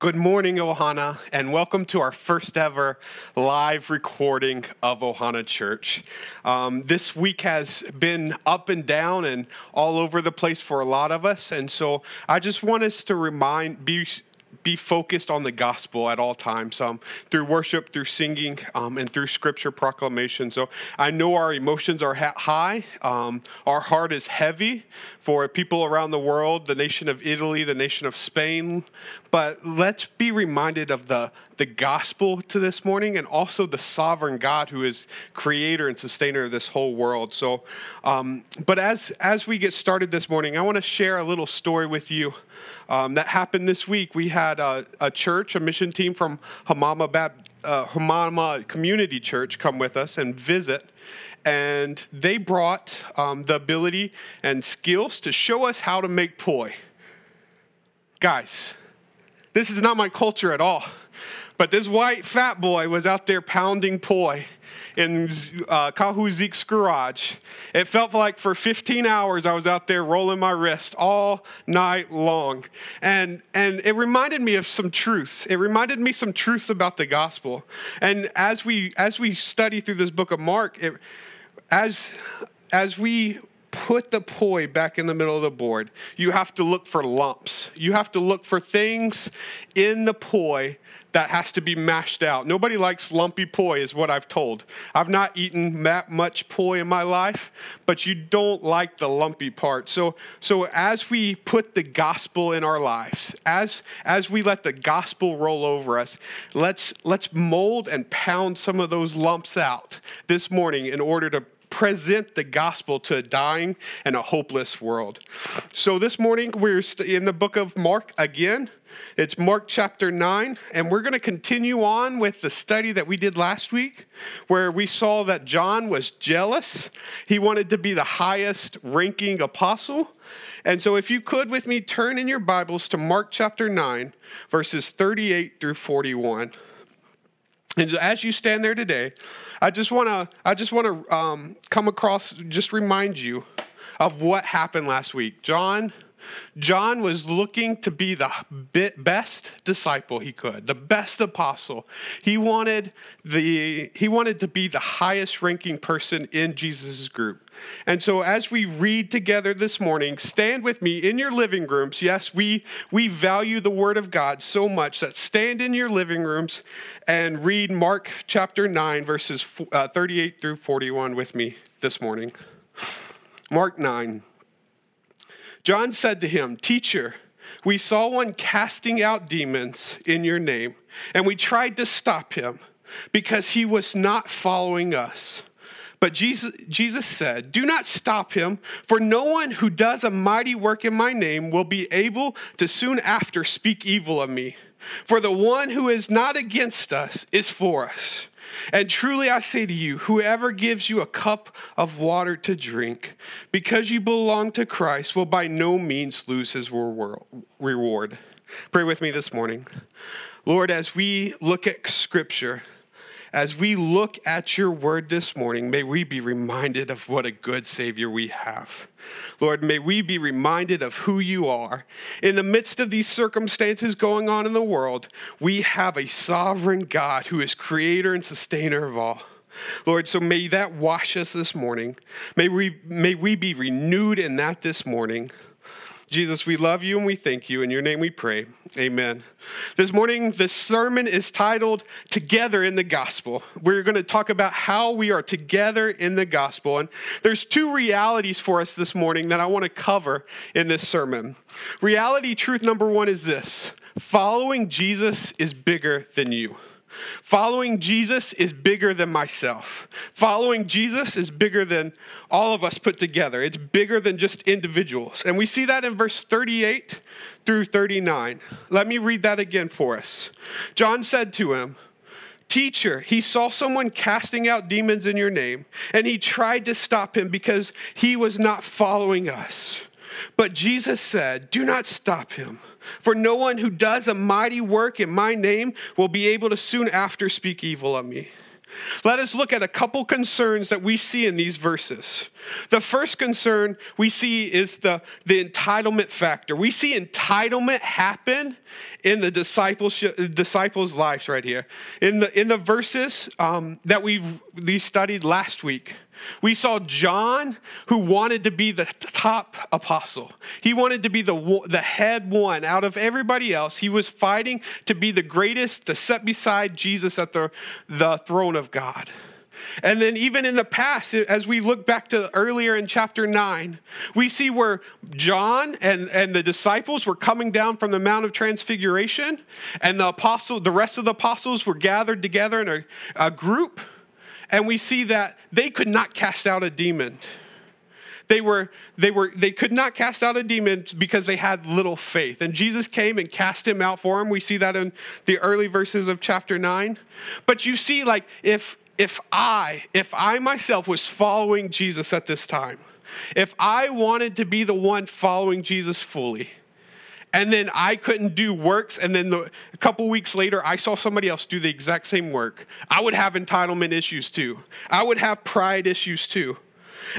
Good morning, Ohana, and welcome to our first ever live recording of Ohana Church. Um, this week has been up and down and all over the place for a lot of us, and so I just want us to remind, be be focused on the gospel at all times um, through worship, through singing, um, and through scripture proclamation. So I know our emotions are high, um, our heart is heavy for people around the world, the nation of Italy, the nation of Spain. But let's be reminded of the, the gospel to this morning and also the sovereign God who is creator and sustainer of this whole world. So, um, but as, as we get started this morning, I want to share a little story with you um, that happened this week. We had a, a church, a mission team from Hamama, Bab, uh, Hamama Community Church come with us and visit. And they brought um, the ability and skills to show us how to make poi. Guys, this is not my culture at all. But this white fat boy was out there pounding poi in uh, Kahu Zeke's garage. It felt like for 15 hours I was out there rolling my wrist all night long. And, and it reminded me of some truths. It reminded me some truths about the gospel. And as we, as we study through this book of Mark, it, as, as we put the poi back in the middle of the board, you have to look for lumps. You have to look for things in the poi that has to be mashed out. Nobody likes lumpy poi, is what I've told. I've not eaten that much poi in my life, but you don't like the lumpy part. So, so as we put the gospel in our lives, as as we let the gospel roll over us, let's let's mold and pound some of those lumps out this morning in order to present the gospel to a dying and a hopeless world. So this morning we're in the book of Mark again. It's Mark chapter 9, and we're going to continue on with the study that we did last week, where we saw that John was jealous. He wanted to be the highest ranking apostle. And so, if you could with me, turn in your Bibles to Mark chapter 9, verses 38 through 41. And as you stand there today, I just want to I just want to um, come across, just remind you of what happened last week. John John was looking to be the best disciple he could, the best apostle. He wanted, the, he wanted to be the highest ranking person in Jesus' group. And so, as we read together this morning, stand with me in your living rooms. Yes, we, we value the Word of God so much that stand in your living rooms and read Mark chapter 9, verses uh, 38 through 41 with me this morning. Mark 9. John said to him, Teacher, we saw one casting out demons in your name, and we tried to stop him because he was not following us. But Jesus, Jesus said, Do not stop him, for no one who does a mighty work in my name will be able to soon after speak evil of me. For the one who is not against us is for us. And truly I say to you, whoever gives you a cup of water to drink because you belong to Christ will by no means lose his reward. Pray with me this morning. Lord, as we look at Scripture, as we look at your word this morning, may we be reminded of what a good Savior we have. Lord, may we be reminded of who you are. In the midst of these circumstances going on in the world, we have a sovereign God who is creator and sustainer of all. Lord, so may that wash us this morning. May we, may we be renewed in that this morning. Jesus, we love you and we thank you. In your name we pray. Amen. This morning, the sermon is titled Together in the Gospel. We're going to talk about how we are together in the gospel. And there's two realities for us this morning that I want to cover in this sermon. Reality, truth number one is this following Jesus is bigger than you. Following Jesus is bigger than myself. Following Jesus is bigger than all of us put together. It's bigger than just individuals. And we see that in verse 38 through 39. Let me read that again for us. John said to him, Teacher, he saw someone casting out demons in your name, and he tried to stop him because he was not following us. But Jesus said, Do not stop him for no one who does a mighty work in my name will be able to soon after speak evil of me. Let us look at a couple concerns that we see in these verses. The first concern we see is the, the entitlement factor. We see entitlement happen in the discipleship, disciples' lives right here. In the, in the verses um, that we, we studied last week, we saw John, who wanted to be the top apostle. He wanted to be the, the head one out of everybody else. He was fighting to be the greatest, to set beside Jesus at the, the throne of God. And then, even in the past, as we look back to earlier in chapter 9, we see where John and, and the disciples were coming down from the Mount of Transfiguration, and the apostle, the rest of the apostles were gathered together in a, a group and we see that they could not cast out a demon. They were, they were, they could not cast out a demon because they had little faith. And Jesus came and cast him out for him. We see that in the early verses of chapter 9. But you see, like, if if I, if I myself was following Jesus at this time, if I wanted to be the one following Jesus fully, and then I couldn't do works, and then the, a couple weeks later, I saw somebody else do the exact same work. I would have entitlement issues too. I would have pride issues too.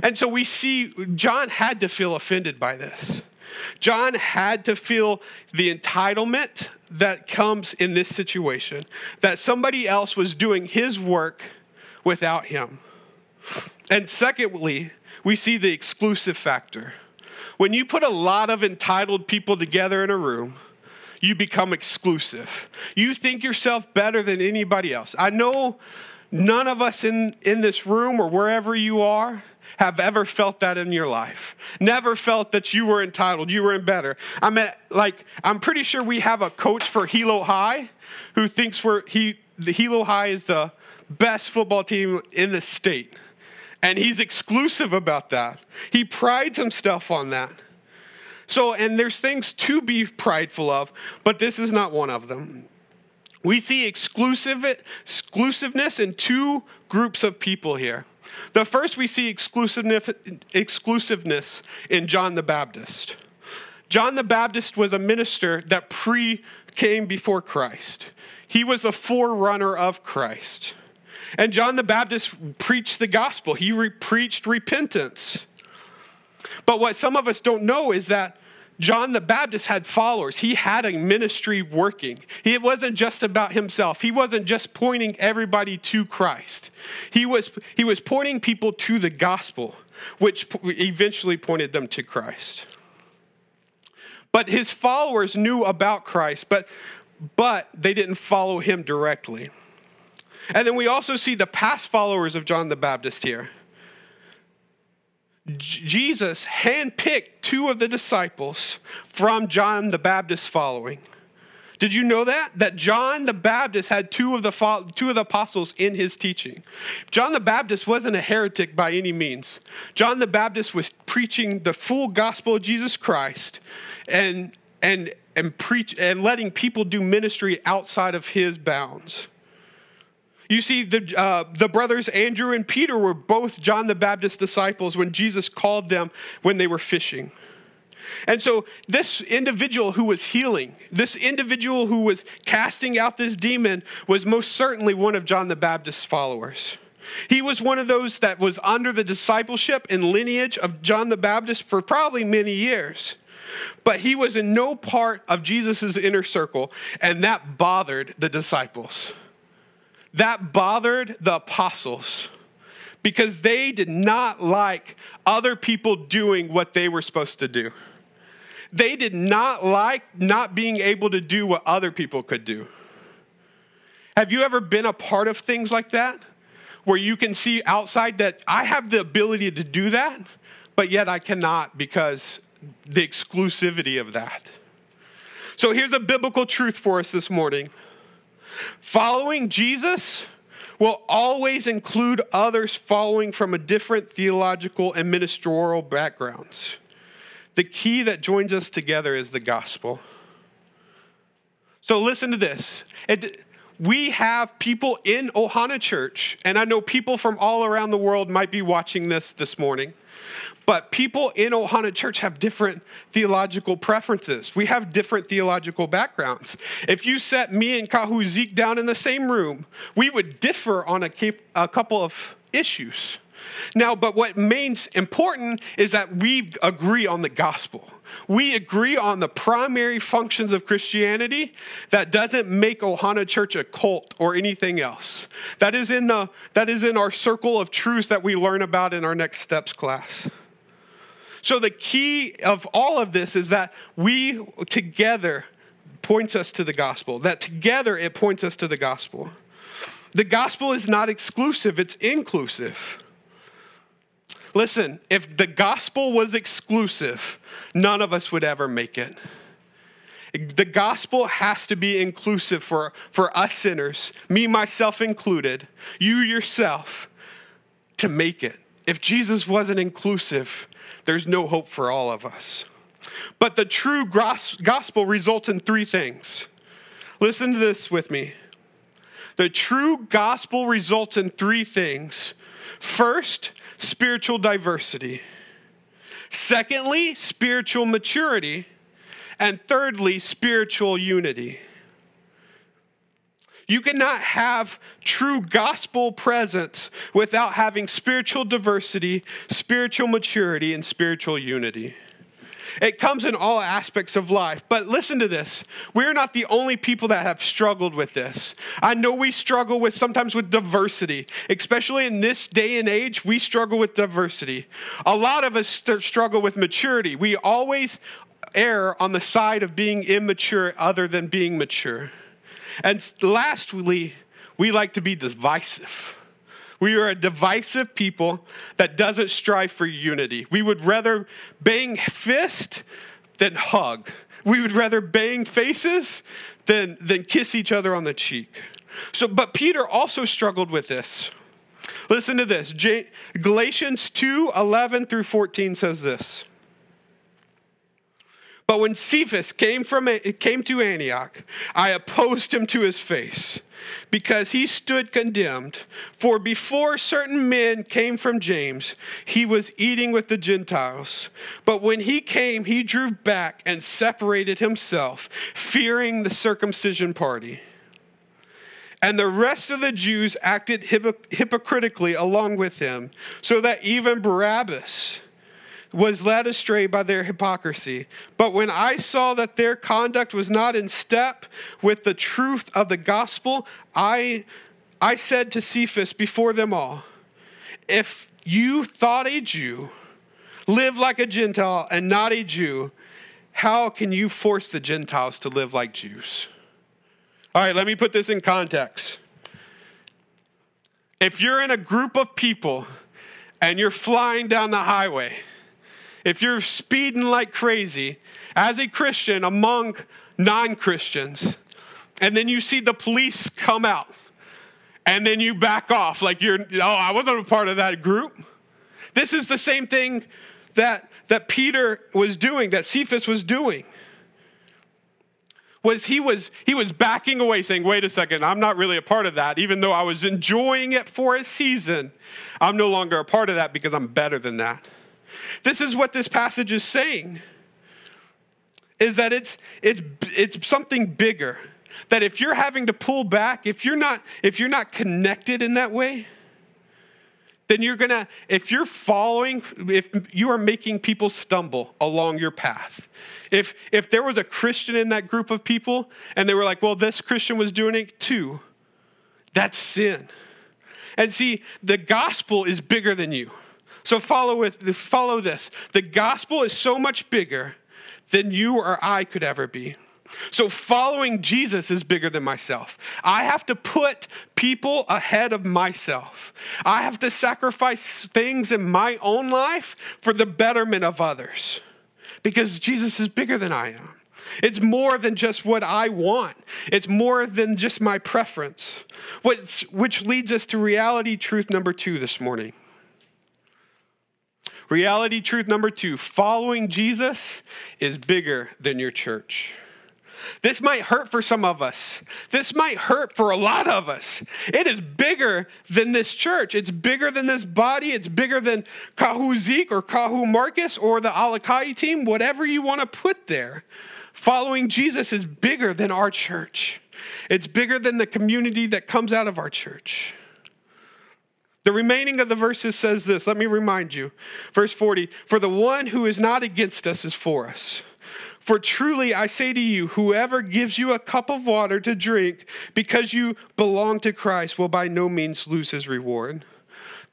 And so we see John had to feel offended by this. John had to feel the entitlement that comes in this situation, that somebody else was doing his work without him. And secondly, we see the exclusive factor. When you put a lot of entitled people together in a room, you become exclusive. You think yourself better than anybody else. I know none of us in, in this room or wherever you are have ever felt that in your life. Never felt that you were entitled, you were in better. I mean, like, I'm pretty sure we have a coach for Hilo High who thinks we're, he, the Hilo High is the best football team in the state. And he's exclusive about that. He prides himself on that. So, and there's things to be prideful of, but this is not one of them. We see exclusive, exclusiveness in two groups of people here. The first, we see exclusiveness, in John the Baptist. John the Baptist was a minister that pre came before Christ. He was a forerunner of Christ. And John the Baptist preached the gospel, he re- preached repentance. But what some of us don't know is that John the Baptist had followers. He had a ministry working. It wasn't just about himself. He wasn't just pointing everybody to Christ. He was, he was pointing people to the gospel, which eventually pointed them to Christ. But his followers knew about Christ, but, but they didn't follow him directly. And then we also see the past followers of John the Baptist here. Jesus handpicked two of the disciples from John the Baptist following. Did you know that? That John the Baptist had two of the two of the apostles in his teaching. John the Baptist wasn't a heretic by any means. John the Baptist was preaching the full gospel of Jesus Christ and and and preach and letting people do ministry outside of his bounds. You see, the, uh, the brothers Andrew and Peter were both John the Baptist disciples when Jesus called them when they were fishing. And so, this individual who was healing, this individual who was casting out this demon, was most certainly one of John the Baptist's followers. He was one of those that was under the discipleship and lineage of John the Baptist for probably many years. But he was in no part of Jesus' inner circle, and that bothered the disciples. That bothered the apostles because they did not like other people doing what they were supposed to do. They did not like not being able to do what other people could do. Have you ever been a part of things like that? Where you can see outside that I have the ability to do that, but yet I cannot because the exclusivity of that. So here's a biblical truth for us this morning Following Jesus will always include others following from a different theological and ministerial backgrounds. The key that joins us together is the gospel. So listen to this. It, we have people in Ohana Church, and I know people from all around the world might be watching this this morning. But people in Ohana Church have different theological preferences. We have different theological backgrounds. If you set me and Kahu Zeke down in the same room, we would differ on a, a couple of issues. Now, but what means important is that we agree on the gospel. We agree on the primary functions of Christianity that doesn't make Ohana Church a cult or anything else. That is in, the, that is in our circle of truths that we learn about in our next steps class. So, the key of all of this is that we together points us to the gospel, that together it points us to the gospel. The gospel is not exclusive, it's inclusive. Listen, if the gospel was exclusive, none of us would ever make it. The gospel has to be inclusive for, for us sinners, me, myself included, you yourself, to make it. If Jesus wasn't inclusive, there's no hope for all of us. But the true gospel results in three things. Listen to this with me. The true gospel results in three things. First, spiritual diversity. Secondly, spiritual maturity. And thirdly, spiritual unity. You cannot have true gospel presence without having spiritual diversity, spiritual maturity, and spiritual unity. It comes in all aspects of life. But listen to this. We're not the only people that have struggled with this. I know we struggle with sometimes with diversity, especially in this day and age, we struggle with diversity. A lot of us struggle with maturity. We always err on the side of being immature other than being mature. And lastly, we like to be divisive. We are a divisive people that doesn't strive for unity. We would rather bang fist than hug. We would rather bang faces than, than kiss each other on the cheek. So, but Peter also struggled with this. Listen to this. Galatians 2 11 through 14 says this. But when Cephas came, from, came to Antioch, I opposed him to his face, because he stood condemned. For before certain men came from James, he was eating with the Gentiles. But when he came, he drew back and separated himself, fearing the circumcision party. And the rest of the Jews acted hypocritically along with him, so that even Barnabas, was led astray by their hypocrisy. But when I saw that their conduct was not in step with the truth of the gospel, I, I said to Cephas before them all, If you thought a Jew, live like a Gentile and not a Jew, how can you force the Gentiles to live like Jews? All right, let me put this in context. If you're in a group of people and you're flying down the highway, if you're speeding like crazy as a Christian among non Christians, and then you see the police come out, and then you back off like you're, oh, I wasn't a part of that group. This is the same thing that, that Peter was doing, that Cephas was doing. Was he was he was backing away saying, wait a second, I'm not really a part of that, even though I was enjoying it for a season. I'm no longer a part of that because I'm better than that. This is what this passage is saying. Is that it's it's it's something bigger. That if you're having to pull back, if you're not if you're not connected in that way, then you're gonna, if you're following, if you are making people stumble along your path. If if there was a Christian in that group of people and they were like, well, this Christian was doing it too, that's sin. And see, the gospel is bigger than you. So follow with follow this. The gospel is so much bigger than you or I could ever be. So following Jesus is bigger than myself. I have to put people ahead of myself. I have to sacrifice things in my own life for the betterment of others. Because Jesus is bigger than I am. It's more than just what I want. It's more than just my preference. Which which leads us to reality truth number two this morning. Reality truth number two following Jesus is bigger than your church. This might hurt for some of us. This might hurt for a lot of us. It is bigger than this church. It's bigger than this body. It's bigger than Kahu Zeke or Kahu Marcus or the Alakai team, whatever you want to put there. Following Jesus is bigger than our church. It's bigger than the community that comes out of our church. The remaining of the verses says this. Let me remind you. Verse 40 For the one who is not against us is for us. For truly I say to you, whoever gives you a cup of water to drink because you belong to Christ will by no means lose his reward.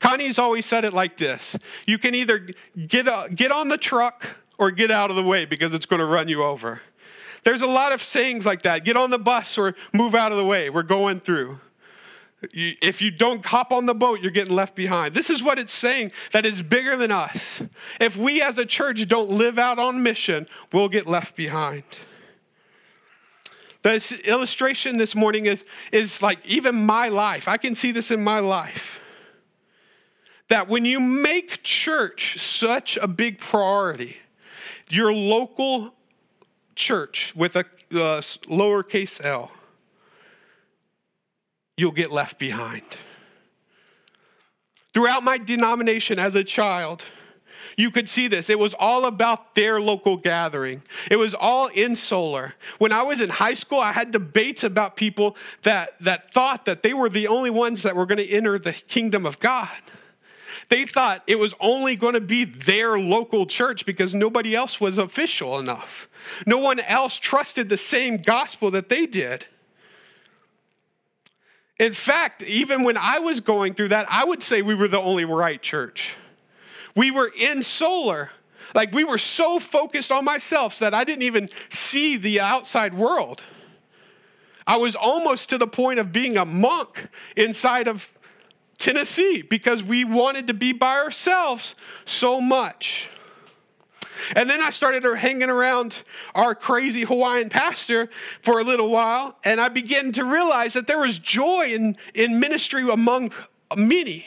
Connie's always said it like this You can either get, get on the truck or get out of the way because it's going to run you over. There's a lot of sayings like that get on the bus or move out of the way. We're going through. If you don't hop on the boat, you're getting left behind. This is what it's saying that is bigger than us. If we as a church don't live out on mission, we'll get left behind. This illustration this morning is, is like even my life. I can see this in my life. That when you make church such a big priority, your local church with a uh, lowercase l, you'll get left behind. Throughout my denomination as a child, you could see this. It was all about their local gathering. It was all insular. When I was in high school, I had debates about people that, that thought that they were the only ones that were going to enter the kingdom of God. They thought it was only going to be their local church because nobody else was official enough. No one else trusted the same gospel that they did. In fact, even when I was going through that, I would say we were the only right church. We were in solar. Like we were so focused on myself that I didn't even see the outside world. I was almost to the point of being a monk inside of Tennessee because we wanted to be by ourselves so much. And then I started hanging around our crazy Hawaiian pastor for a little while, and I began to realize that there was joy in, in ministry among many.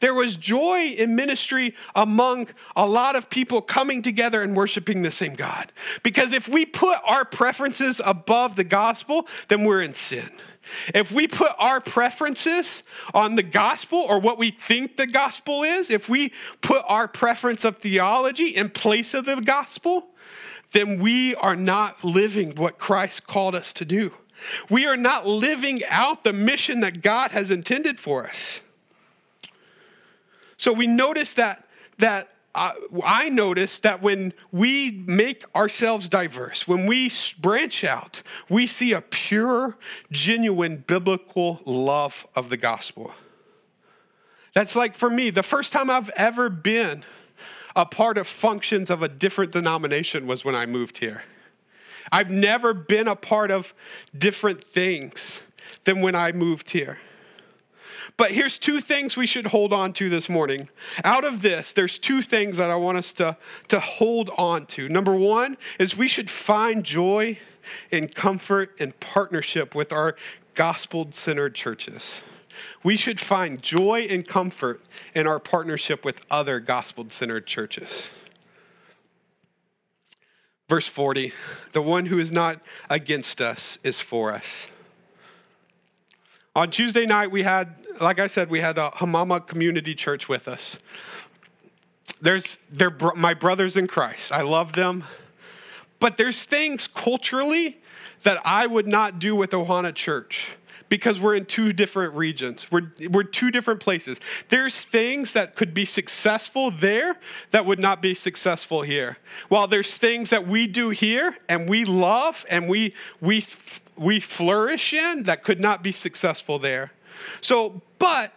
There was joy in ministry among a lot of people coming together and worshiping the same God. Because if we put our preferences above the gospel, then we're in sin. If we put our preferences on the gospel or what we think the gospel is, if we put our preference of theology in place of the gospel, then we are not living what Christ called us to do. We are not living out the mission that God has intended for us. So we notice that that I notice that when we make ourselves diverse, when we branch out, we see a pure, genuine biblical love of the gospel. That's like for me, the first time I've ever been a part of functions of a different denomination was when I moved here. I've never been a part of different things than when I moved here. But here's two things we should hold on to this morning. Out of this, there's two things that I want us to, to hold on to. Number one is we should find joy and comfort and partnership with our gospel centered churches. We should find joy and comfort in our partnership with other gospel centered churches. Verse 40 The one who is not against us is for us. On Tuesday night, we had, like I said, we had a Hamama Community Church with us. There's, they're my brothers in Christ. I love them. But there's things culturally that I would not do with Ohana Church because we're in two different regions. We're, we're two different places. There's things that could be successful there that would not be successful here. While there's things that we do here and we love and we, we we flourish in that could not be successful there. So, but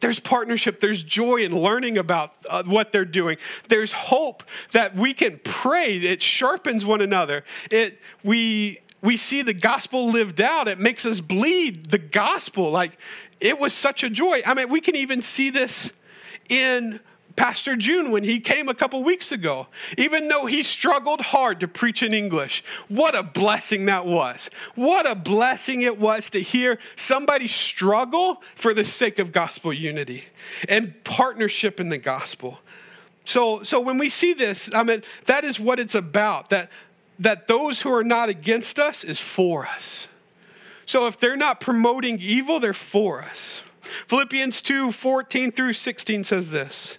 there's partnership, there's joy in learning about uh, what they're doing. There's hope that we can pray. It sharpens one another. It we we see the gospel lived out. It makes us bleed the gospel. Like it was such a joy. I mean, we can even see this in Pastor June when he came a couple weeks ago. Even though he struggled hard to preach in English, what a blessing that was. What a blessing it was to hear somebody struggle for the sake of gospel unity and partnership in the gospel. So, so when we see this, I mean, that is what it's about. That that those who are not against us is for us. So if they're not promoting evil, they're for us. Philippians 2 14 through 16 says this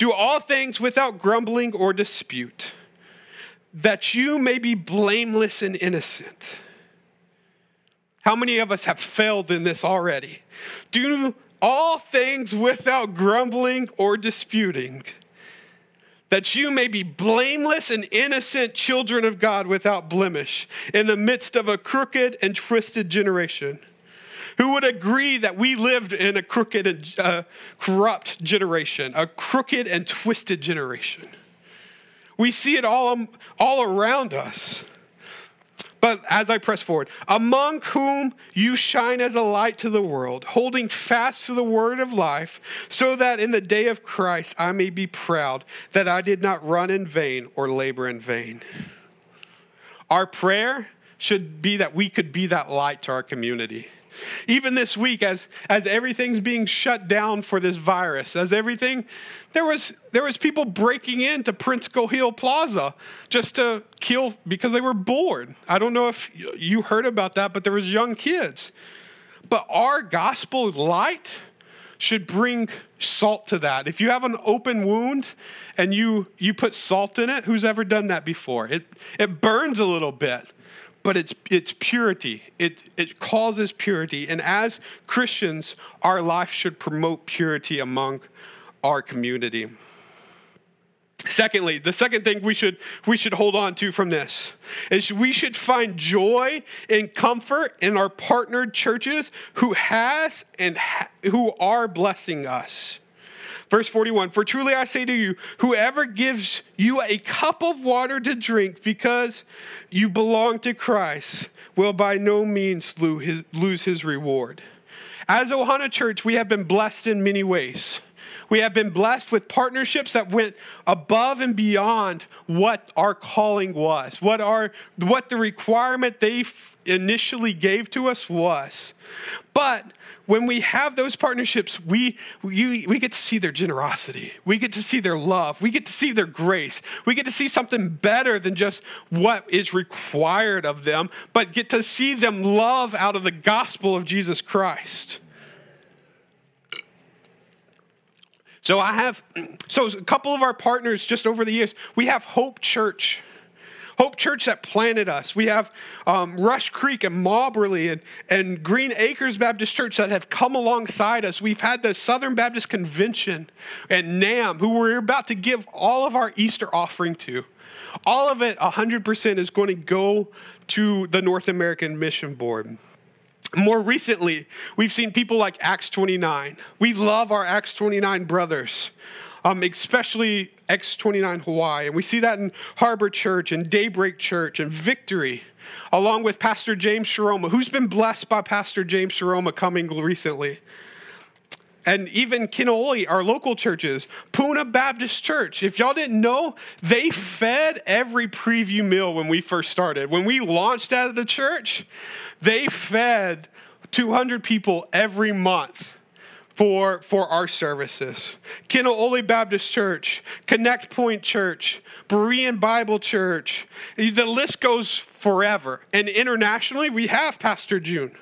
Do all things without grumbling or dispute, that you may be blameless and innocent. How many of us have failed in this already? Do all things without grumbling or disputing that you may be blameless and innocent children of God without blemish in the midst of a crooked and twisted generation. Who would agree that we lived in a crooked and uh, corrupt generation, a crooked and twisted generation? We see it all, all around us. But as I press forward, among whom you shine as a light to the world, holding fast to the word of life, so that in the day of Christ I may be proud that I did not run in vain or labor in vain. Our prayer should be that we could be that light to our community. Even this week, as, as everything's being shut down for this virus, as everything, there was, there was people breaking into Prince Kuhio Plaza just to kill because they were bored. I don't know if you heard about that, but there was young kids. But our gospel light should bring salt to that. If you have an open wound and you, you put salt in it, who's ever done that before? It, it burns a little bit but it's, it's purity. It, it causes purity. And as Christians, our life should promote purity among our community. Secondly, the second thing we should, we should hold on to from this is we should find joy and comfort in our partnered churches who has and ha- who are blessing us. Verse 41 For truly I say to you, whoever gives you a cup of water to drink because you belong to Christ will by no means lose his reward. As Ohana Church, we have been blessed in many ways. We have been blessed with partnerships that went above and beyond what our calling was, what, our, what the requirement they initially gave to us was. But when we have those partnerships, we, we, we get to see their generosity. We get to see their love. We get to see their grace. We get to see something better than just what is required of them, but get to see them love out of the gospel of Jesus Christ. So I have, so a couple of our partners just over the years, we have Hope Church Hope Church that planted us. We have um, Rush Creek and Mauberley and, and Green Acres Baptist Church that have come alongside us. We've had the Southern Baptist Convention and NAM, who we're about to give all of our Easter offering to. All of it, 100%, is going to go to the North American Mission Board. More recently, we've seen people like Acts 29. We love our Acts 29 brothers um, especially Acts 29 Hawaii. And we see that in Harbor Church and Daybreak Church and Victory, along with Pastor James Sharoma, who's been blessed by Pastor James Sharoma coming recently. And even Kinooli, our local churches, Puna Baptist Church. If y'all didn't know, they fed every preview meal when we first started. When we launched as a church, they fed 200 people every month for, for our services. Kinooli Baptist Church, Connect Point Church, Berean Bible Church. The list goes forever. And internationally, we have Pastor June.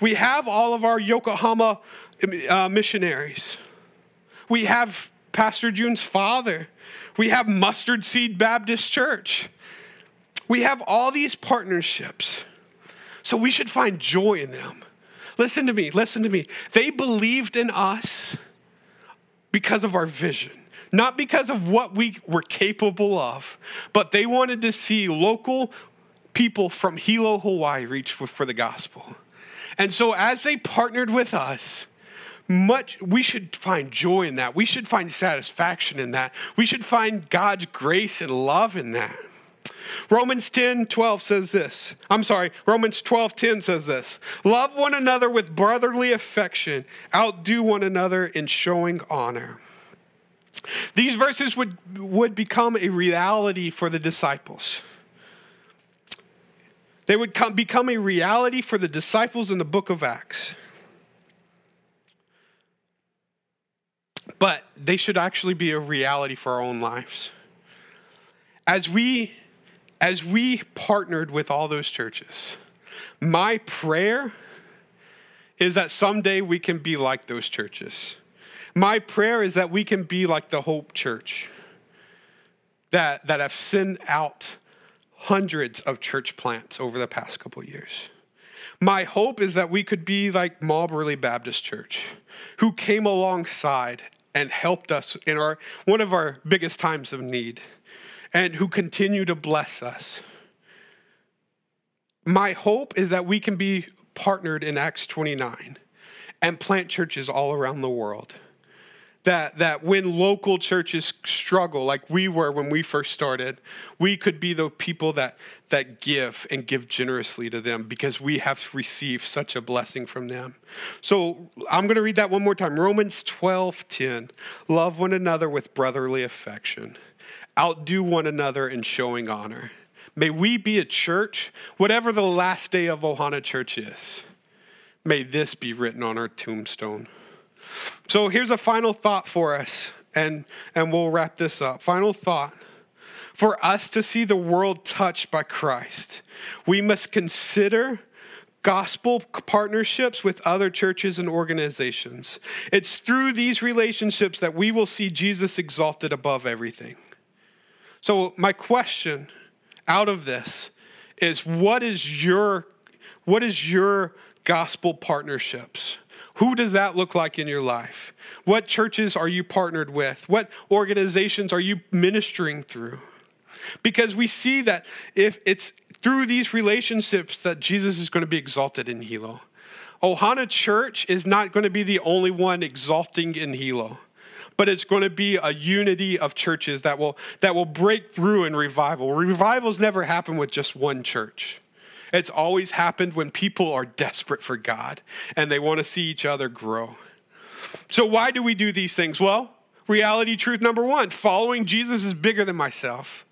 We have all of our Yokohama uh, missionaries. We have Pastor June's father. We have Mustard Seed Baptist Church. We have all these partnerships. So we should find joy in them. Listen to me, listen to me. They believed in us because of our vision, not because of what we were capable of, but they wanted to see local people from Hilo, Hawaii reach for the gospel. And so as they partnered with us, much we should find joy in that. We should find satisfaction in that. We should find God's grace and love in that. Romans 10 12 says this. I'm sorry, Romans 12 10 says this. Love one another with brotherly affection, outdo one another in showing honor. These verses would, would become a reality for the disciples. They would come, become a reality for the disciples in the book of Acts. But they should actually be a reality for our own lives. as we as we partnered with all those churches, my prayer is that someday we can be like those churches. My prayer is that we can be like the Hope Church that, that have sent out hundreds of church plants over the past couple years. My hope is that we could be like Marlbury Baptist Church, who came alongside and helped us in our one of our biggest times of need, and who continue to bless us. My hope is that we can be partnered in Acts 29 and plant churches all around the world that, that when local churches struggle, like we were when we first started, we could be the people that, that give and give generously to them because we have received such a blessing from them. So I'm going to read that one more time. Romans 12 10. Love one another with brotherly affection, outdo one another in showing honor. May we be a church, whatever the last day of Ohana Church is, may this be written on our tombstone. So here's a final thought for us, and, and we'll wrap this up. Final thought. For us to see the world touched by Christ, we must consider gospel partnerships with other churches and organizations. It's through these relationships that we will see Jesus exalted above everything. So, my question out of this is what is your what is your gospel partnerships? Who does that look like in your life? What churches are you partnered with? What organizations are you ministering through? Because we see that if it's through these relationships that Jesus is going to be exalted in Hilo. Ohana Church is not going to be the only one exalting in Hilo, but it's going to be a unity of churches that will, that will break through in revival. Revivals never happen with just one church. It's always happened when people are desperate for God and they want to see each other grow. So, why do we do these things? Well, reality truth number one following Jesus is bigger than myself.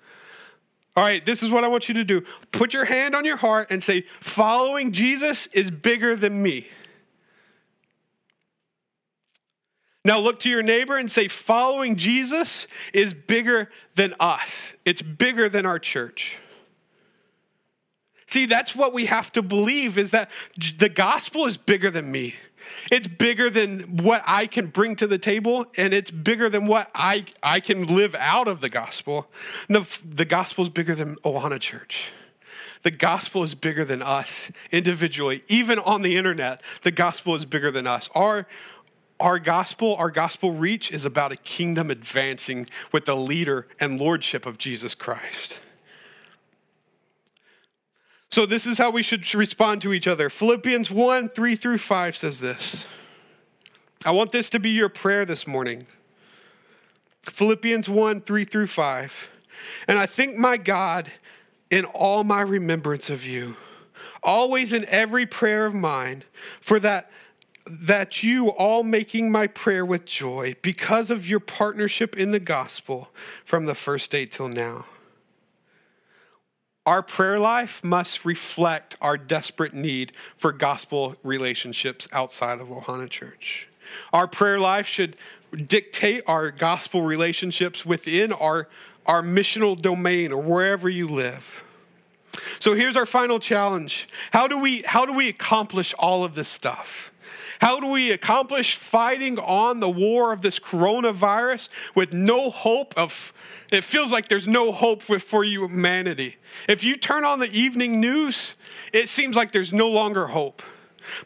All right, this is what I want you to do. Put your hand on your heart and say, Following Jesus is bigger than me. Now look to your neighbor and say, Following Jesus is bigger than us, it's bigger than our church. See, that's what we have to believe is that the gospel is bigger than me. It's bigger than what I can bring to the table, and it's bigger than what I, I can live out of the gospel. The, the gospel is bigger than Ohana Church. The gospel is bigger than us individually. Even on the internet, the gospel is bigger than us. Our, our gospel, our gospel reach is about a kingdom advancing with the leader and lordship of Jesus Christ. So, this is how we should respond to each other. Philippians 1 3 through 5 says this. I want this to be your prayer this morning. Philippians 1 3 through 5. And I thank my God in all my remembrance of you, always in every prayer of mine, for that that you all making my prayer with joy because of your partnership in the gospel from the first day till now our prayer life must reflect our desperate need for gospel relationships outside of Ohana Church. Our prayer life should dictate our gospel relationships within our, our missional domain or wherever you live. So here's our final challenge. How do we how do we accomplish all of this stuff? How do we accomplish fighting on the war of this coronavirus with no hope of it feels like there's no hope for, humanity. If you turn on the evening news, it seems like there's no longer hope.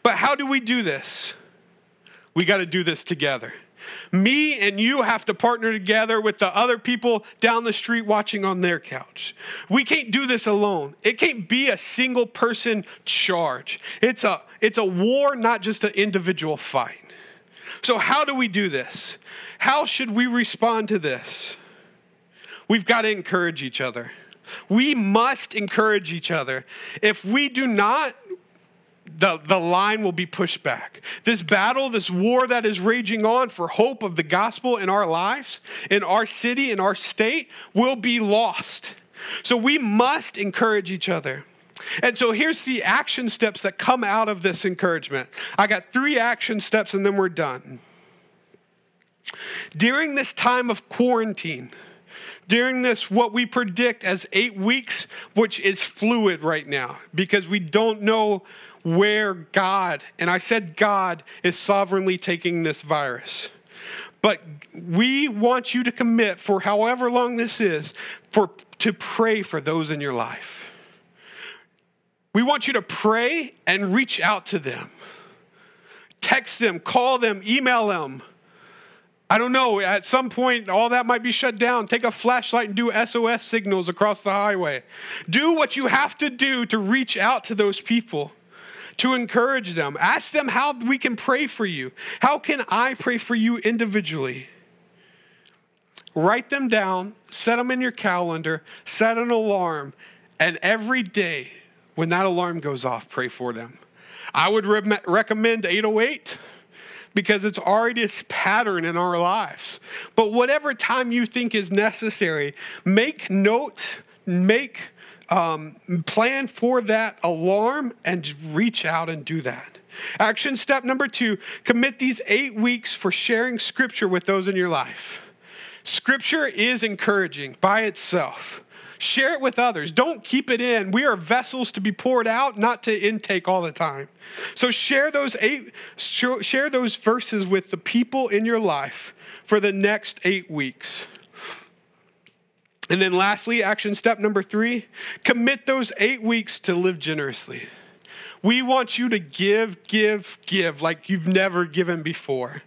But how do we do this? We got to do this together. Me and you have to partner together with the other people down the street watching on their couch. We can't do this alone. It can't be a single person charge. It's a, it's a war, not just an individual fight. So, how do we do this? How should we respond to this? We've got to encourage each other. We must encourage each other. If we do not, the, the line will be pushed back. This battle, this war that is raging on for hope of the gospel in our lives, in our city, in our state, will be lost. So we must encourage each other. And so here's the action steps that come out of this encouragement. I got three action steps and then we're done. During this time of quarantine, during this, what we predict as eight weeks, which is fluid right now because we don't know where God, and I said God, is sovereignly taking this virus. But we want you to commit for however long this is for to pray for those in your life. We want you to pray and reach out to them. Text them, call them, email them. I don't know, at some point, all that might be shut down. Take a flashlight and do SOS signals across the highway. Do what you have to do to reach out to those people to encourage them. Ask them how we can pray for you. How can I pray for you individually? Write them down, set them in your calendar, set an alarm, and every day when that alarm goes off, pray for them. I would re- recommend 808 because it's already a pattern in our lives. But whatever time you think is necessary, make notes, make um, plan for that alarm and reach out and do that. Action step number two commit these eight weeks for sharing scripture with those in your life. Scripture is encouraging by itself. Share it with others. Don't keep it in. We are vessels to be poured out, not to intake all the time. So share those eight share those verses with the people in your life for the next 8 weeks. And then lastly, action step number three commit those eight weeks to live generously. We want you to give, give, give like you've never given before.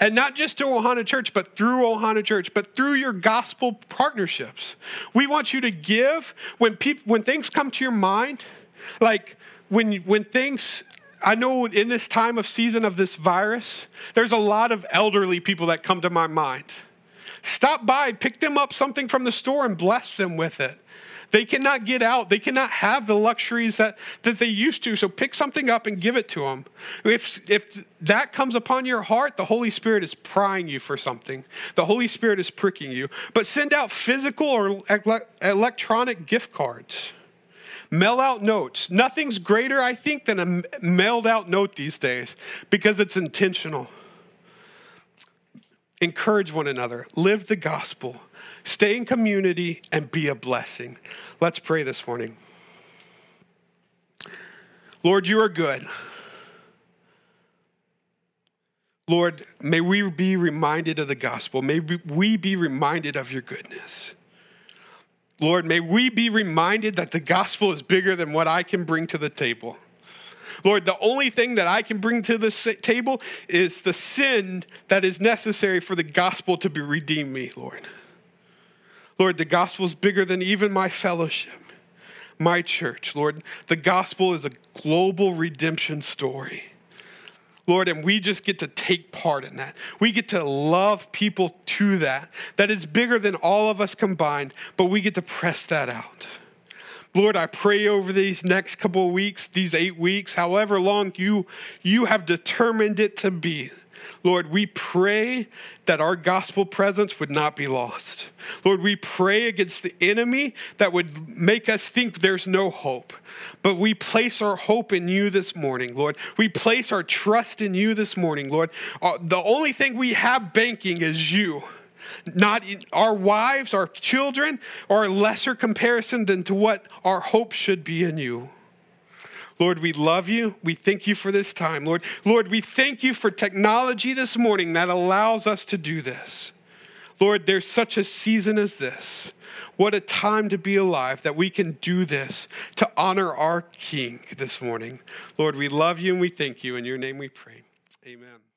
And not just to Ohana Church, but through Ohana Church, but through your gospel partnerships. We want you to give when, people, when things come to your mind, like when, when things I know in this time of season of this virus, there's a lot of elderly people that come to my mind. Stop by, pick them up something from the store, and bless them with it. They cannot get out. They cannot have the luxuries that, that they used to. So pick something up and give it to them. If, if that comes upon your heart, the Holy Spirit is prying you for something. The Holy Spirit is pricking you. But send out physical or electronic gift cards. Mail out notes. Nothing's greater, I think, than a mailed out note these days because it's intentional encourage one another, live the gospel, stay in community, and be a blessing. Let's pray this morning. Lord, you are good. Lord, may we be reminded of the gospel. May we be reminded of your goodness. Lord, may we be reminded that the gospel is bigger than what I can bring to the table. Lord, the only thing that I can bring to this table is the sin that is necessary for the gospel to be redeem me, Lord. Lord, the gospel is bigger than even my fellowship, my church. Lord, the gospel is a global redemption story. Lord, and we just get to take part in that. We get to love people to that. That is bigger than all of us combined, but we get to press that out. Lord, I pray over these next couple of weeks, these eight weeks, however long you, you have determined it to be. Lord, we pray that our gospel presence would not be lost. Lord, we pray against the enemy that would make us think there's no hope. But we place our hope in you this morning, Lord. We place our trust in you this morning, Lord. Uh, the only thing we have banking is you. Not our wives, our children, are lesser comparison than to what our hope should be in you. Lord, we love you. We thank you for this time. Lord, Lord, we thank you for technology this morning that allows us to do this. Lord, there's such a season as this. What a time to be alive that we can do this to honor our King this morning. Lord, we love you and we thank you. In your name we pray. Amen.